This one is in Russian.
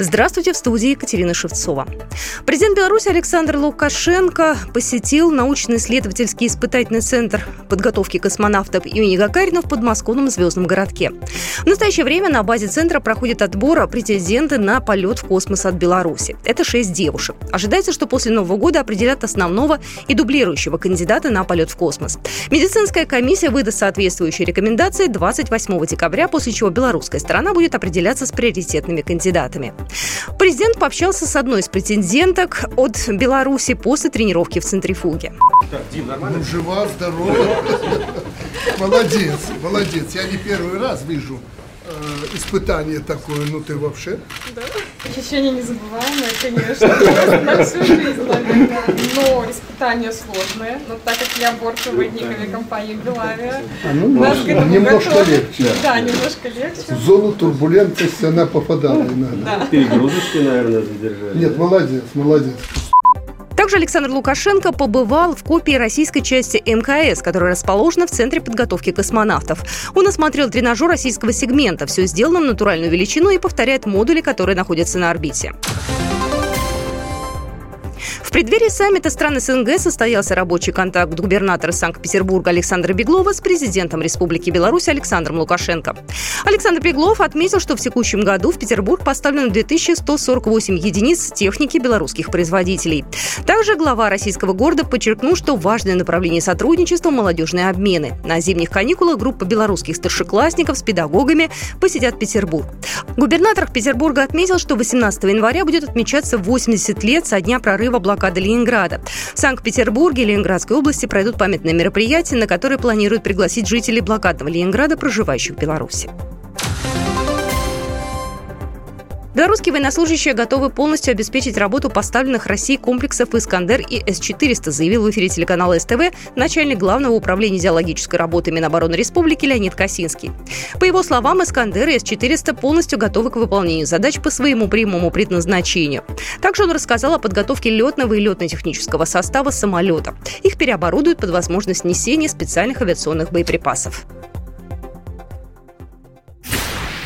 Здравствуйте, в студии Екатерина Шевцова. Президент Беларуси Александр Лукашенко посетил научно-исследовательский испытательный центр подготовки космонавтов имени Гагарина в подмосковном звездном городке. В настоящее время на базе центра проходит отбор претенденты на полет в космос от Беларуси. Это шесть девушек. Ожидается, что после Нового года определят основного и дублирующего кандидата на полет в космос. Медицинская комиссия выдаст соответствующие рекомендации 28 декабря, после чего белорусская сторона будет определяться с приоритетными кандидатами. Президент пообщался с одной из претенденток от Беларуси после тренировки в центрифуге. Так, Дим, нормально? Ну, жива, здорова. Молодец, молодец. Я не первый раз вижу э, испытание такое, ну ты вообще? Да, ощущение незабываемое, конечно, на всю жизнь, наверное. Но испытание сложное, но так как я бортпроводниками компании Белавия, а, ну, нас к этому немножко готовы. легче. Да, немножко легче. В зону турбулентности она попадала иногда. Да. Перегрузочки, наверное, задержали. Нет, молодец, молодец. Также Александр Лукашенко побывал в копии российской части МКС, которая расположена в Центре подготовки космонавтов. Он осмотрел тренажер российского сегмента. Все сделано в натуральную величину и повторяет модули, которые находятся на орбите преддверии саммита стран СНГ состоялся рабочий контакт губернатора Санкт-Петербурга Александра Беглова с президентом Республики Беларусь Александром Лукашенко. Александр Беглов отметил, что в текущем году в Петербург поставлено 2148 единиц техники белорусских производителей. Также глава российского города подчеркнул, что важное направление сотрудничества – молодежные обмены. На зимних каникулах группа белорусских старшеклассников с педагогами посетят Петербург. Губернатор Петербурга отметил, что 18 января будет отмечаться 80 лет со дня прорыва блокады блокады Ленинграда. В Санкт-Петербурге и Ленинградской области пройдут памятные мероприятия, на которые планируют пригласить жителей блокадного Ленинграда, проживающих в Беларуси. Белорусские военнослужащие готовы полностью обеспечить работу поставленных России комплексов «Искандер» и С-400, заявил в эфире телеканала СТВ начальник Главного управления идеологической работы Минобороны Республики Леонид Косинский. По его словам, «Искандер» и С-400 полностью готовы к выполнению задач по своему прямому предназначению. Также он рассказал о подготовке летного и летно-технического состава самолета. Их переоборудуют под возможность несения специальных авиационных боеприпасов.